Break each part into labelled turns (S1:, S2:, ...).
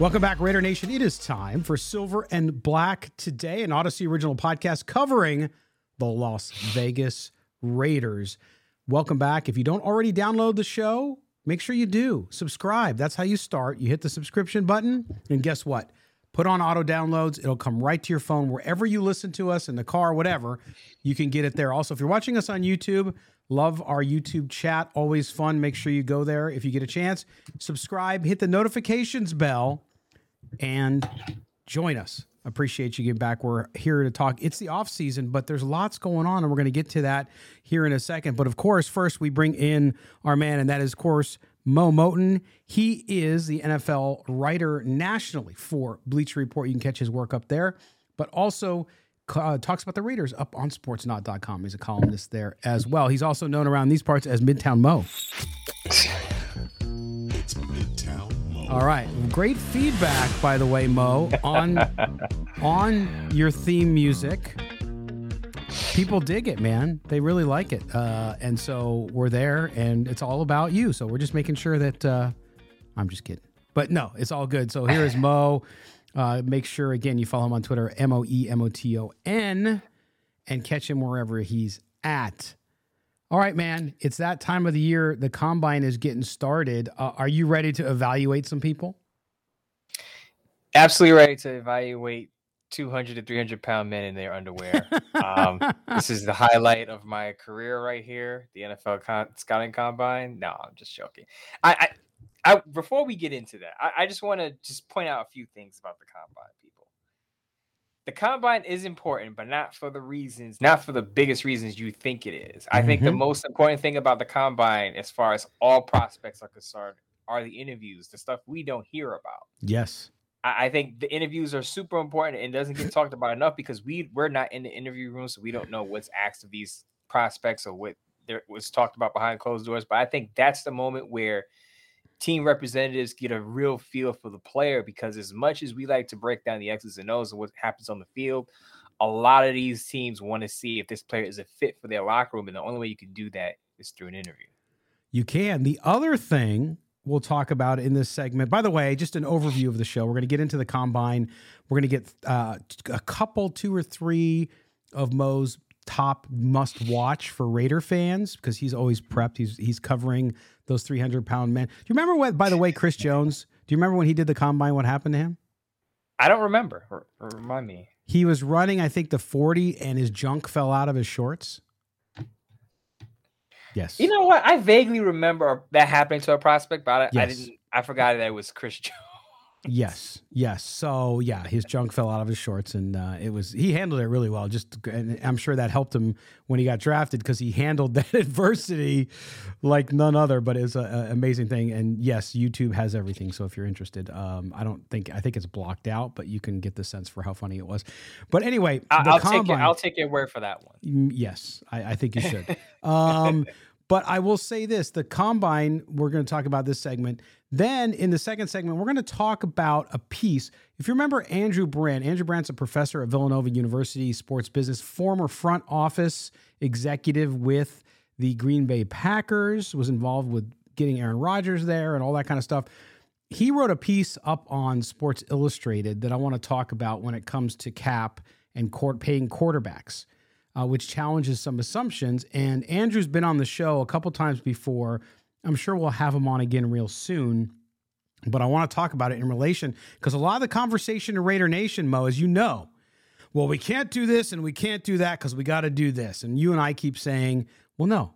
S1: Welcome back, Raider Nation. It is time for Silver and Black today, an Audacy original podcast covering the Las Vegas Raiders. Welcome back. If you don't already download the show, make sure you do. Subscribe. That's how you start. You hit the subscription button, and guess what? Put on auto downloads. It'll come right to your phone wherever you listen to us in the car, whatever. You can get it there. Also, if you're watching us on YouTube, love our YouTube chat. Always fun. Make sure you go there if you get a chance. Subscribe, hit the notifications bell and join us. Appreciate you getting back. We're here to talk. It's the off season, but there's lots going on, and we're going to get to that here in a second. But of course, first we bring in our man, and that is, of course, Mo Moton. He is the NFL writer nationally for Bleacher Report. You can catch his work up there, but also uh, talks about the Raiders up on sportsnaut.com. He's a columnist there as well. He's also known around these parts as Midtown Mo. All right, great feedback, by the way, Mo, on on your theme music. People dig it, man. They really like it, uh, and so we're there, and it's all about you. So we're just making sure that uh, I'm just kidding, but no, it's all good. So here is Mo. Uh, make sure again you follow him on Twitter, M O E M O T O N, and catch him wherever he's at. All right, man. It's that time of the year. The combine is getting started. Uh, are you ready to evaluate some people?
S2: Absolutely ready to evaluate 200 to 300 pound men in their underwear. um, this is the highlight of my career right here. The NFL con- scouting combine. No, I'm just joking. I, I, I before we get into that, I, I just want to just point out a few things about the combine, people the combine is important, but not for the reasons, not for the biggest reasons you think it is. I mm-hmm. think the mm-hmm. most important thing about the combine, as far as all prospects are concerned, are the interviews, the stuff we don't hear about.
S1: Yes.
S2: I, I think the interviews are super important and doesn't get talked about enough because we we're not in the interview room, so we don't know what's asked of these prospects or what there was talked about behind closed doors. But I think that's the moment where team representatives get a real feel for the player because as much as we like to break down the X's and O's and what happens on the field, a lot of these teams want to see if this player is a fit for their locker room. And the only way you can do that is through an interview.
S1: You can. The other thing we'll talk about in this segment, by the way, just an overview of the show. We're going to get into the combine. We're going to get uh, a couple, two or three of Mo's top must watch for Raider fans because he's always prepped. He's he's covering those 300 pound men. Do you remember what, by the way, Chris Jones, do you remember when he did the combine, what happened to him?
S2: I don't remember. R- remind me.
S1: He was running, I think, the 40 and his junk fell out of his shorts. Yes.
S2: You know what? I vaguely remember that happening to a prospect, but I, yes. I didn't, I forgot that it was Chris Jones.
S1: Yes, yes. So yeah, his junk fell out of his shorts, and uh, it was he handled it really well. Just, and I'm sure that helped him when he got drafted because he handled that adversity like none other. But it's an amazing thing. And yes, YouTube has everything. So if you're interested, um, I don't think I think it's blocked out, but you can get the sense for how funny it was. But anyway,
S2: I, will take it. I'll take your word for that one.
S1: Mm, yes, I, I think you should. um, but I will say this: the combine. We're going to talk about this segment. Then in the second segment, we're going to talk about a piece. If you remember Andrew Brandt, Andrew Brandt's a professor at Villanova University sports business, former front office executive with the Green Bay Packers, was involved with getting Aaron Rodgers there and all that kind of stuff. He wrote a piece up on Sports Illustrated that I want to talk about when it comes to cap and court paying quarterbacks, uh, which challenges some assumptions. And Andrew's been on the show a couple times before I'm sure we'll have him on again real soon. But I want to talk about it in relation because a lot of the conversation in Raider Nation, Mo, as you know, well, we can't do this and we can't do that because we got to do this. And you and I keep saying, well, no,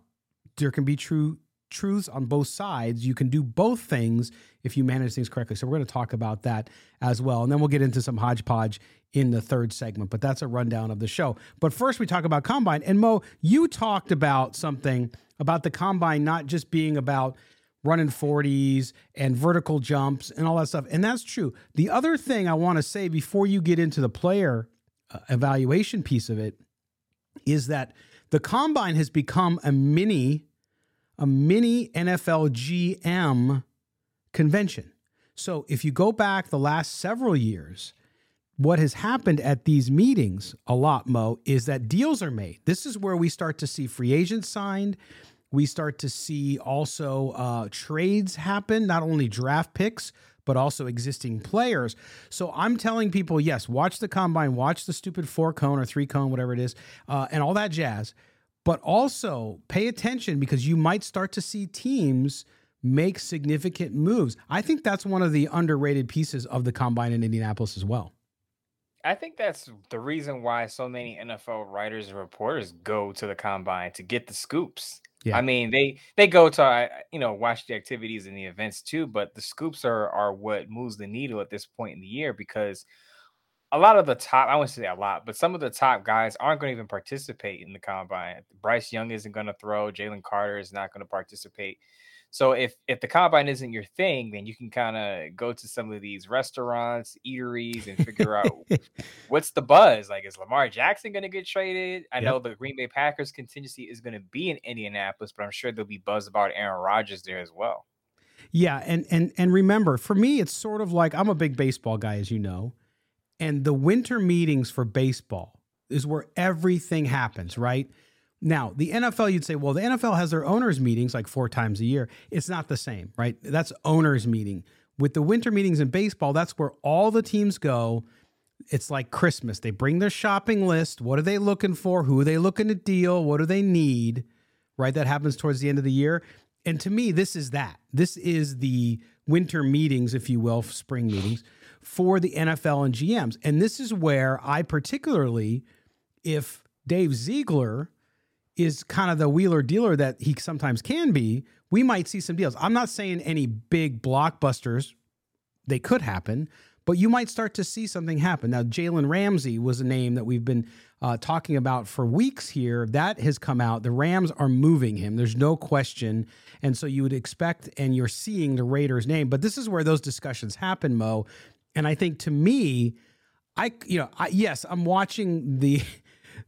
S1: there can be true truths on both sides. You can do both things if you manage things correctly. So we're going to talk about that as well. And then we'll get into some hodgepodge in the third segment, but that's a rundown of the show. But first, we talk about Combine. And Mo, you talked about something about the Combine not just being about running 40s and vertical jumps and all that stuff. And that's true. The other thing I want to say before you get into the player uh, evaluation piece of it is that the Combine has become a mini a mini NFL GM convention. So if you go back the last several years, what has happened at these meetings a lot, Mo, is that deals are made. This is where we start to see free agents signed. We start to see also uh, trades happen, not only draft picks, but also existing players. So I'm telling people, yes, watch the combine, watch the stupid four cone or three cone, whatever it is, uh, and all that jazz. But also pay attention because you might start to see teams make significant moves. I think that's one of the underrated pieces of the combine in Indianapolis as well.
S2: I think that's the reason why so many NFL writers and reporters go to the combine to get the scoops. Yeah. I mean, they they go to you know watch the activities and the events too, but the scoops are are what moves the needle at this point in the year because a lot of the top I wouldn't say a lot, but some of the top guys aren't going to even participate in the combine. Bryce Young isn't going to throw. Jalen Carter is not going to participate. So if if the combine isn't your thing, then you can kind of go to some of these restaurants, eateries, and figure out what's the buzz. Like, is Lamar Jackson going to get traded? I yep. know the Green Bay Packers contingency is going to be in Indianapolis, but I'm sure there'll be buzz about Aaron Rodgers there as well.
S1: Yeah, and and and remember, for me, it's sort of like I'm a big baseball guy, as you know, and the winter meetings for baseball is where everything happens, right? Now, the NFL, you'd say, well, the NFL has their owners' meetings like four times a year. It's not the same, right? That's owners' meeting. With the winter meetings in baseball, that's where all the teams go. It's like Christmas. They bring their shopping list. What are they looking for? Who are they looking to deal? What do they need? Right? That happens towards the end of the year. And to me, this is that. This is the winter meetings, if you will, spring meetings for the NFL and GMs. And this is where I particularly, if Dave Ziegler is kind of the wheeler dealer that he sometimes can be, we might see some deals. I'm not saying any big blockbusters, they could happen, but you might start to see something happen. Now, Jalen Ramsey was a name that we've been uh, talking about for weeks here. That has come out. The Rams are moving him. There's no question. And so you would expect, and you're seeing the Raiders' name. But this is where those discussions happen, Mo. And I think to me, I, you know, I, yes, I'm watching the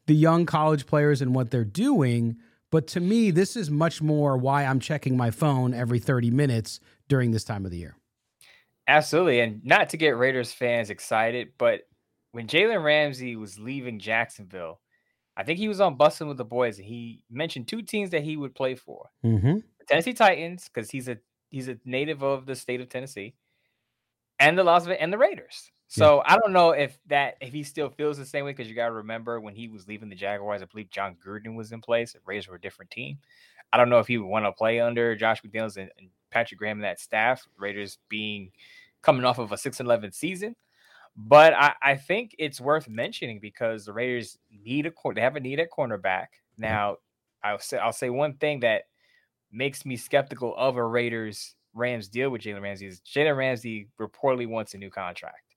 S1: the young college players and what they're doing. But to me, this is much more why I'm checking my phone every 30 minutes during this time of the year.
S2: Absolutely. And not to get Raiders fans excited, but when Jalen Ramsey was leaving Jacksonville, I think he was on Bussin' with the Boys, and he mentioned two teams that he would play for:
S1: mm-hmm.
S2: the Tennessee Titans, because he's a he's a native of the state of Tennessee, and the Las Vegas and the Raiders. So yeah. I don't know if that if he still feels the same way because you got to remember when he was leaving the Jaguars, I believe Jon Gruden was in place. The Raiders were a different team. I don't know if he would want to play under Josh McDaniels and, and Patrick Graham and that staff. Raiders being coming off of a six and eleven season, but I, I think it's worth mentioning because the Raiders need a they have a need at cornerback mm-hmm. now. I'll say I'll say one thing that makes me skeptical of a Raiders Rams deal with Jalen Ramsey is Jalen Ramsey reportedly wants a new contract.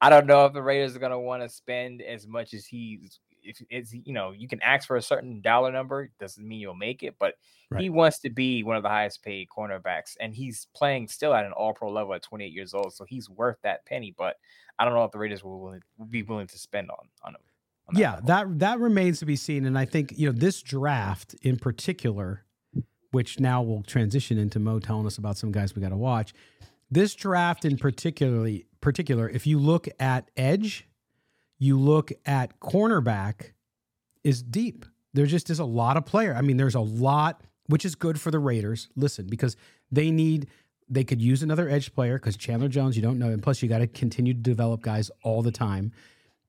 S2: I don't know if the Raiders are going to want to spend as much as he's. If it's you know you can ask for a certain dollar number doesn't mean you'll make it, but right. he wants to be one of the highest paid cornerbacks, and he's playing still at an All Pro level at 28 years old, so he's worth that penny. But I don't know if the Raiders will, will be willing to spend on on him.
S1: On that yeah, level. that that remains to be seen, and I think you know this draft in particular, which now will transition into Mo telling us about some guys we got to watch. This draft in particularly particular, if you look at edge, you look at cornerback, is deep. There just is a lot of player. I mean, there's a lot, which is good for the Raiders. Listen, because they need they could use another edge player because Chandler Jones, you don't know, and plus you got to continue to develop guys all the time.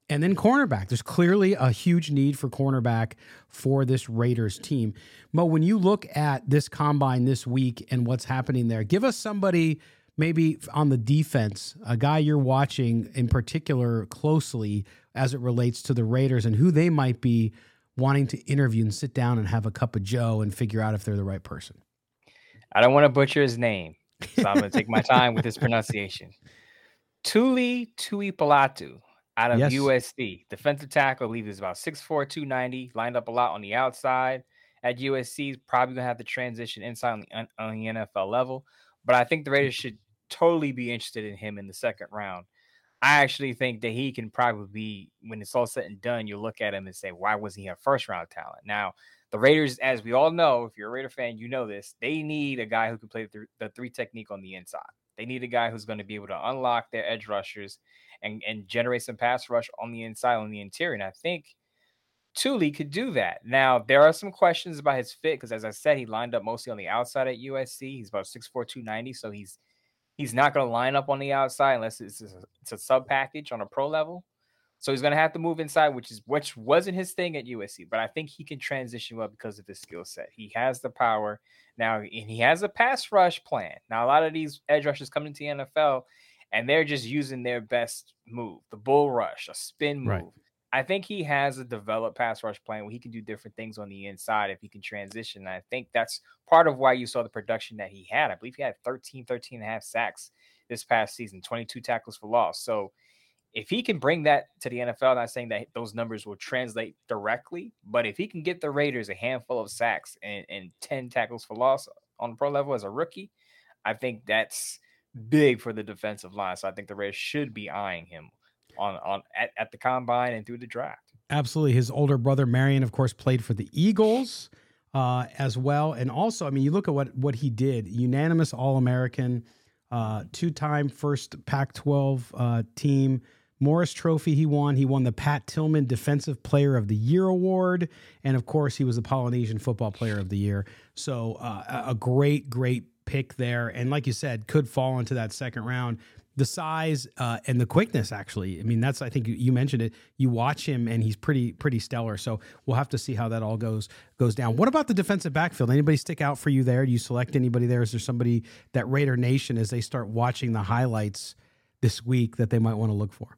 S1: And then cornerback. There's clearly a huge need for cornerback for this Raiders team. Mo, when you look at this combine this week and what's happening there, give us somebody maybe on the defense, a guy you're watching in particular closely as it relates to the Raiders and who they might be wanting to interview and sit down and have a cup of Joe and figure out if they're the right person?
S2: I don't want to butcher his name, so I'm going to take my time with his pronunciation. Tuli Tuipulotu out of yes. USC, defensive tackle, I believe is about 6'4, 290, lined up a lot on the outside at USC. Probably going to have to transition inside on the, on the NFL level. But I think the Raiders should totally be interested in him in the second round. I actually think that he can probably be, when it's all said and done, you look at him and say, why wasn't he a first round talent? Now, the Raiders, as we all know, if you're a Raider fan, you know this, they need a guy who can play the, three technique on the inside. They need a guy who's going to be able to unlock their edge rushers and, and generate some pass rush on the inside, on the interior. And I think Tuli could do that. Now, there are some questions about his fit because, as I said, he lined up mostly on the outside at USC. He's about 6'4, 290. So he's He's not going to line up on the outside unless it's a, it's a sub package on a pro level. So he's going to have to move inside, which is which wasn't his thing at USC, but I think he can transition well because of his skill set. He has the power now, and he has a pass rush plan. Now, a lot of these edge rushers coming to the NFL, and they're just using their best move, the bull rush, a spin move. Right. I think he has a developed pass rush plan where he can do different things on the inside if he can transition. And I think that's part of why you saw the production that he had. I believe he had 13, 13 and a half sacks this past season, 22 tackles for loss. So if he can bring that to the NFL, not saying that those numbers will translate directly, but if he can get the Raiders a handful of sacks and, and 10 tackles for loss on the pro level as a rookie, I think that's big for the defensive line. So I think the Raiders should be eyeing him on on at, at the combine and through the draft.
S1: Absolutely. His older brother Marlon, of course, played for the Eagles uh, as well. And also, I mean, you look at what what he did: unanimous All American, uh, two time first Pac 12 uh, team. Morris Trophy he won. He won the Pat Tillman Defensive Player of the Year award, and of course, he was the Polynesian Football Player of the Year. So uh, a great, great pick there. And like you said, could fall into that second round the size uh, and the quickness actually. I mean that's i think you mentioned it. You watch him and he's pretty pretty stellar. So we'll have to see how that all goes goes down. What about the defensive backfield? Anybody stick out for you there? Do you select anybody there? Is there somebody that raider nation as they start watching the highlights this week that they might want to look for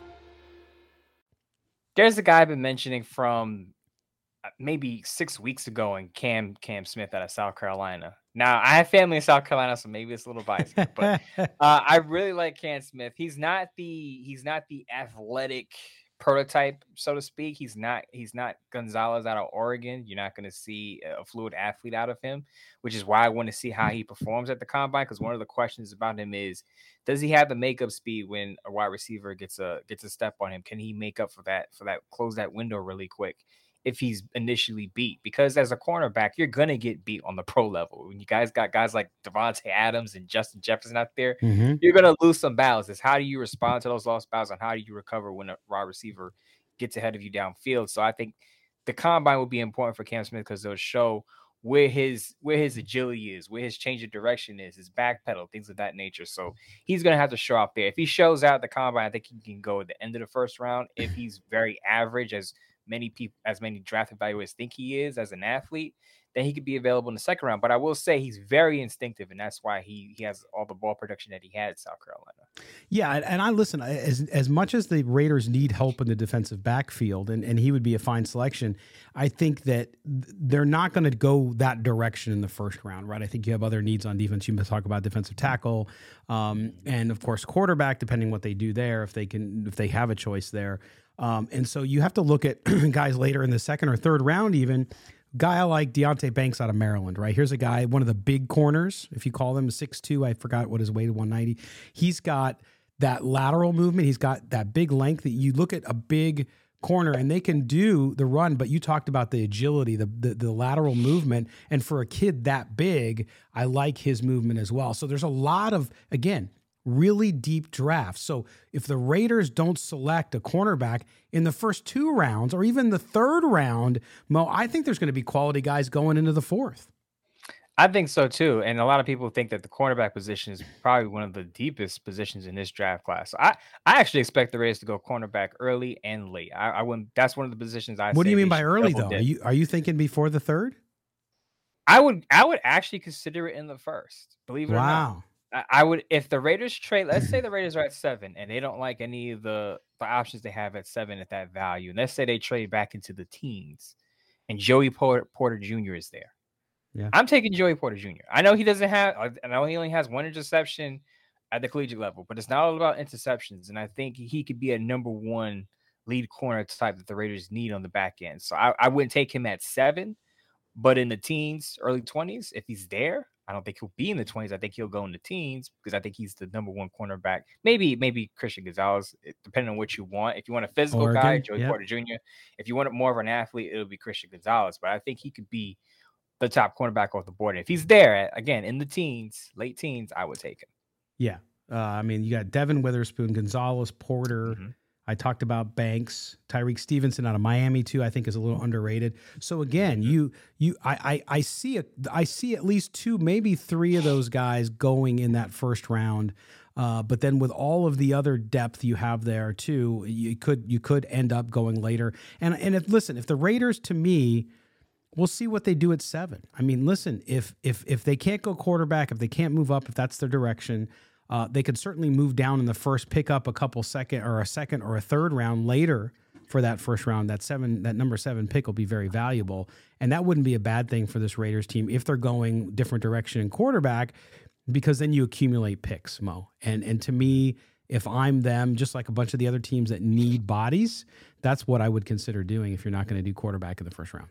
S2: There's a guy I've been mentioning from uh, maybe six weeks ago in Cam Cam Smith out of South Carolina. Now I have family in South Carolina, so maybe it's a little biased, but uh, I really like Cam Smith. He's not the he's not the athletic prototype, so to speak. He's not he's not Gonzalez out of Oregon. You're not going to see a fluid athlete out of him, which is why I want to see how mm. he performs at the combine. Because one of the questions about him is, does he have the makeup speed when a wide receiver gets a gets a step on him? Can he make up for that for that close that window really quick? If he's initially beat because as a cornerback, you're gonna get beat on the pro level. When you guys got guys like Davante Adams and Justin Jefferson out there, mm-hmm. you're gonna lose some battles. It's how do you respond to those lost battles and how do you recover when a wide receiver gets ahead of you downfield? So I think the combine will be important for Cam Smith because they'll show where his where his agility is, where his change of direction is, his back pedal, things of that nature. So he's gonna have to show up there. If he shows out the combine, I think he can go at the end of the first round. If he's very average, as many people as many draft evaluators think he is as an athlete, then he could be available in the second round. But I will say he's very instinctive, and that's why he he has all the ball production that he had at South Carolina.
S1: Yeah, and I listen as as much as the Raiders need help in the defensive backfield, and, and he would be a fine selection. I think that they're not going to go that direction in the first round, right? I think you have other needs on defense. You talk about defensive tackle, um, and of course quarterback, depending what they do there, if they can, if they have a choice there. Um, and so you have to look at guys later in the second or third round, even guy like Deonte Banks out of Maryland, right? Here's a guy, one of the big corners, if you call them six two. I forgot what his weight, is, 190. He's got that lateral movement. He's got that big length that you look at a big corner and they can do the run, but you talked about the agility, the, the, the lateral movement. And for a kid that big, I like his movement as well. So there's a lot of, again, really deep drafts. So if the Raiders don't select a cornerback in the first two rounds or even the third round, Mo, I think there's going to be quality guys going into the fourth.
S2: I think so too. And a lot of people think that the cornerback position is probably one of the deepest positions in this draft class. I, I actually expect the Raiders to go cornerback early and late. I, I wouldn't that's one of the positions I
S1: What do you mean by early though? Are you are you thinking before the third?
S2: I would I would actually consider it in the first. Believe it wow. or not. I would if the Raiders trade. Let's say the Raiders are at seven and they don't like any of the the options they have at seven at that value. And let's say they trade back into the teens, and Joey Porter, Porter Jr. is there. Yeah, I'm taking Joey Porter Jr. I know he doesn't have. I know he only has one interception at the collegiate level, but it's not all about interceptions. And I think he could be a number one lead corner type that the Raiders need on the back end. So I, I wouldn't take him at seven, but in the teens, early twenties, if he's there, I don't think he'll be in the 20s. I think he'll go in the teens because I think he's the number one cornerback. Maybe, maybe Christian Gonzalez, depending on what you want. If you want a physical Oregon, guy, Joey yep. Porter Jr. If you want more of an athlete, it'll be Christian Gonzalez. But I think he could be the top cornerback off the board. And if he's there again in the teens, late teens, I would take him.
S1: Yeah. Uh, I mean, you got Devon Witherspoon, Gonzalez, Porter, mm-hmm. I talked about Banks, Tyrique Stevenson out of Miami too. I think is a little underrated. So again, you you I I, I see it. I see at least two, maybe three of those guys going in that first round. Uh, but then with all of the other depth you have there too, you could you could end up going later. And and if listen, if the Raiders to me, we'll see what they do at seven. I mean, listen, if if if they can't go quarterback, if they can't move up, if that's their direction, uh, they could certainly move down in the first, pick up a couple second or a second or a third round later for that first round. That seven, that number seven pick will be very valuable, and that wouldn't be a bad thing for this Raiders team if they're going different direction in quarterback, because then you accumulate picks, Mo. And and to me, if I'm them, just like a bunch of the other teams that need bodies, that's what I would consider doing if you're not going to do quarterback in the first round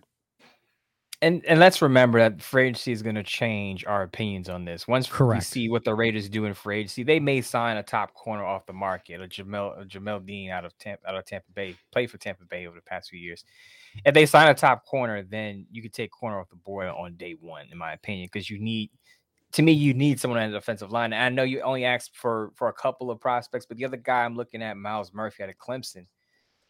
S2: and and let's remember that free agency is going to change our opinions on this. Once Correct. we see what the Raiders do in free agency, they may sign a top corner off the market, a Jamel a Jamel Dean out of Tampa, out of Tampa Bay, played for Tampa Bay over the past few years. If they sign a top corner, then you could take corner off the board on day one, in my opinion, because you need. To me, you need someone on the defensive line. And I know you only asked for for a couple of prospects, but the other guy I'm looking at, Myles Murphy out of Clemson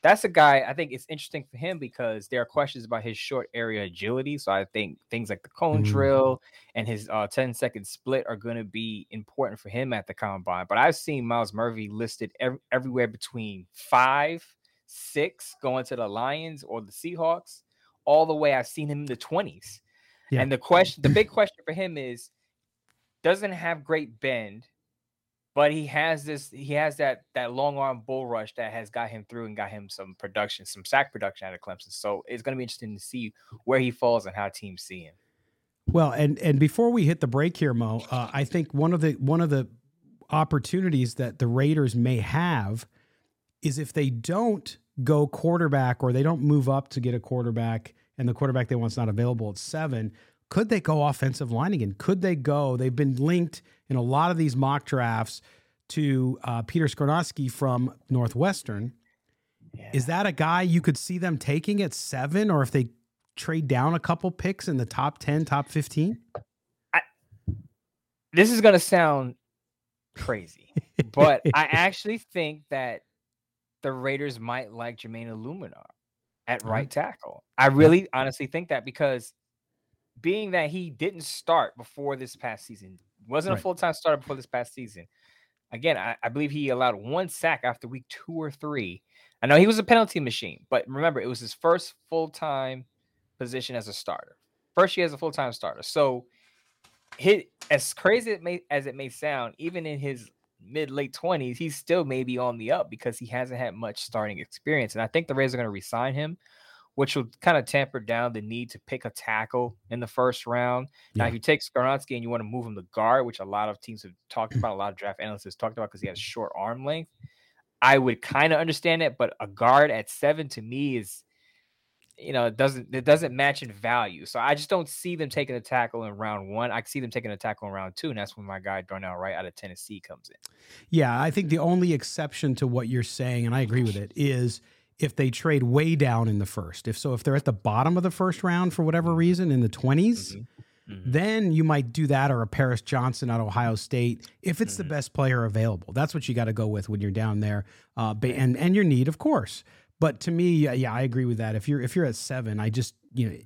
S2: that's a guy I think it's interesting for him because there are questions about his short area agility. So I think things like the cone mm-hmm. drill and his uh, 10 second split are going to be important for him at the combine. But I've seen Myles Murphy listed ev- everywhere between five, six, going to the Lions or the Seahawks, all the way I've seen him in the 20s. Yeah. And the question, the big question for him is doesn't have great bend but he has this he has that that long arm bull rush that has got him through and got him some production some sack production out of clemson so it's going to be interesting to see where he falls and how teams see him
S1: well and and before we hit the break here mo uh, i think one of the one of the opportunities that the raiders may have is if they don't go quarterback or they don't move up to get a quarterback and the quarterback they want is not available at seven could they go offensive line again? Could they go? They've been linked in a lot of these mock drafts to uh, Peter Skoronski from Northwestern. Yeah. Is that a guy you could see them taking at seven, or if they trade down a couple picks in the top 10, top 15? I,
S2: this is going to sound crazy, but I actually think that the Raiders might like Jermaine Eluemunor at right tackle. I really honestly think that because being that he didn't start before this past season, wasn't
S1: Right.
S2: a full time starter before this past season. Again, I, I believe he allowed one sack after week two or three. I know he was a penalty machine, but remember, it was his first full time position as a starter. First year as a full time starter. So, hit as crazy it may, as it may sound, even in his mid late twenties, he's still maybe on the up because he hasn't had much starting experience. And I think the Rays are going to resign him, which will kind of tamper down the need to pick a tackle in the first round. Now, if you take Skoronski and you want to move him to guard, which a lot of teams have talked mm. about, a lot of draft analysts have talked about because he has short arm length, I would kind of understand it. But a guard at seven to me is, you know, it doesn't it doesn't match in value. So I just don't see them taking a tackle in round one. I see them taking a tackle in round two, and that's when my guy Darnell Wright out of Tennessee comes in.
S1: Yeah, I think the only exception to what you're saying, and I agree with it, is if they trade way down in the first. If so, if they're at the bottom of the first round for whatever mm-hmm. reason in the 20s, mm-hmm. mm-hmm. then you might do that or a Paris Johnson at Ohio State if it's the best player available. That's what you got to go with when you're down there, uh, and and your need, of course. But to me, yeah, yeah, I agree with that. If you're if you're at seven, I just you know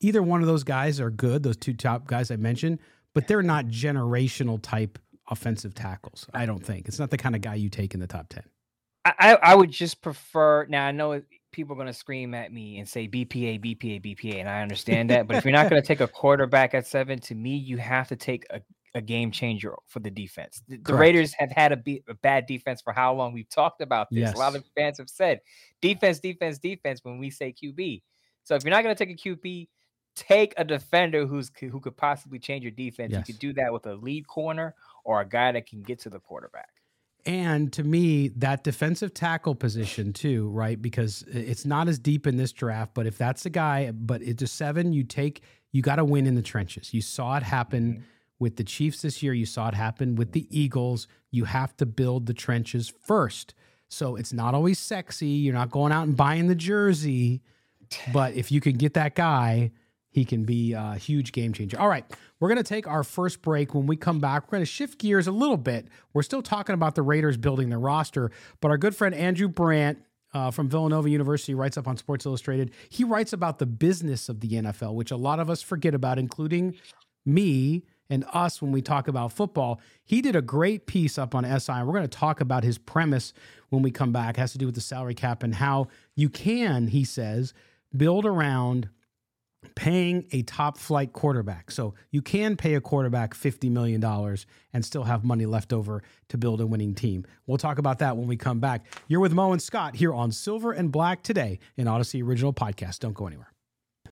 S1: either one of those guys are good, those two top guys I mentioned, but they're not generational type offensive tackles. I don't think it's not the kind of guy you take in the top ten.
S2: I, I would just prefer. Now I know people are going to scream at me and say BPA, BPA, BPA, and I understand that. but if you're not going to take a quarterback at seven, to me, you have to take a, a game changer for the defense. The, the Raiders have had a, be- a bad defense for how long? We've talked about this. A lot of fans have said defense, defense, defense when we say QB. So if you're not going to take a QB, take a defender who's who could possibly change your defense.
S1: Yes.
S2: You could do that with a lead corner or a guy that can get to the quarterback.
S1: And to me, that defensive tackle position too, right? Because it's not as deep in this draft, but if that's the guy, but it's a seven, you take, you got to win in the trenches. You saw it happen mm-hmm. with the Chiefs this year. You saw it happen with the Eagles. You have to build the trenches first. So it's not always sexy. You're not going out and buying the jersey, but if you can get that guy, he can be a huge game changer. All right, we're going to take our first break. When we come back, we're going to shift gears a little bit. We're still talking about the Raiders building their roster, but our good friend Andrew Brandt uh, from Villanova University writes up on Sports Illustrated. He writes about the business of the NFL, which a lot of us forget about, including me and us when we talk about football. He did a great piece up on SI. and We're going to talk about his premise when we come back. It has to do with the salary cap and how you can, he says, build around paying a top flight quarterback. So you can pay a quarterback $50 million and still have money left over to build a winning team. We'll talk about that when we come back. You're with Mo and Scott here on Silver and Black today in Audacy Original Podcast. Don't go anywhere.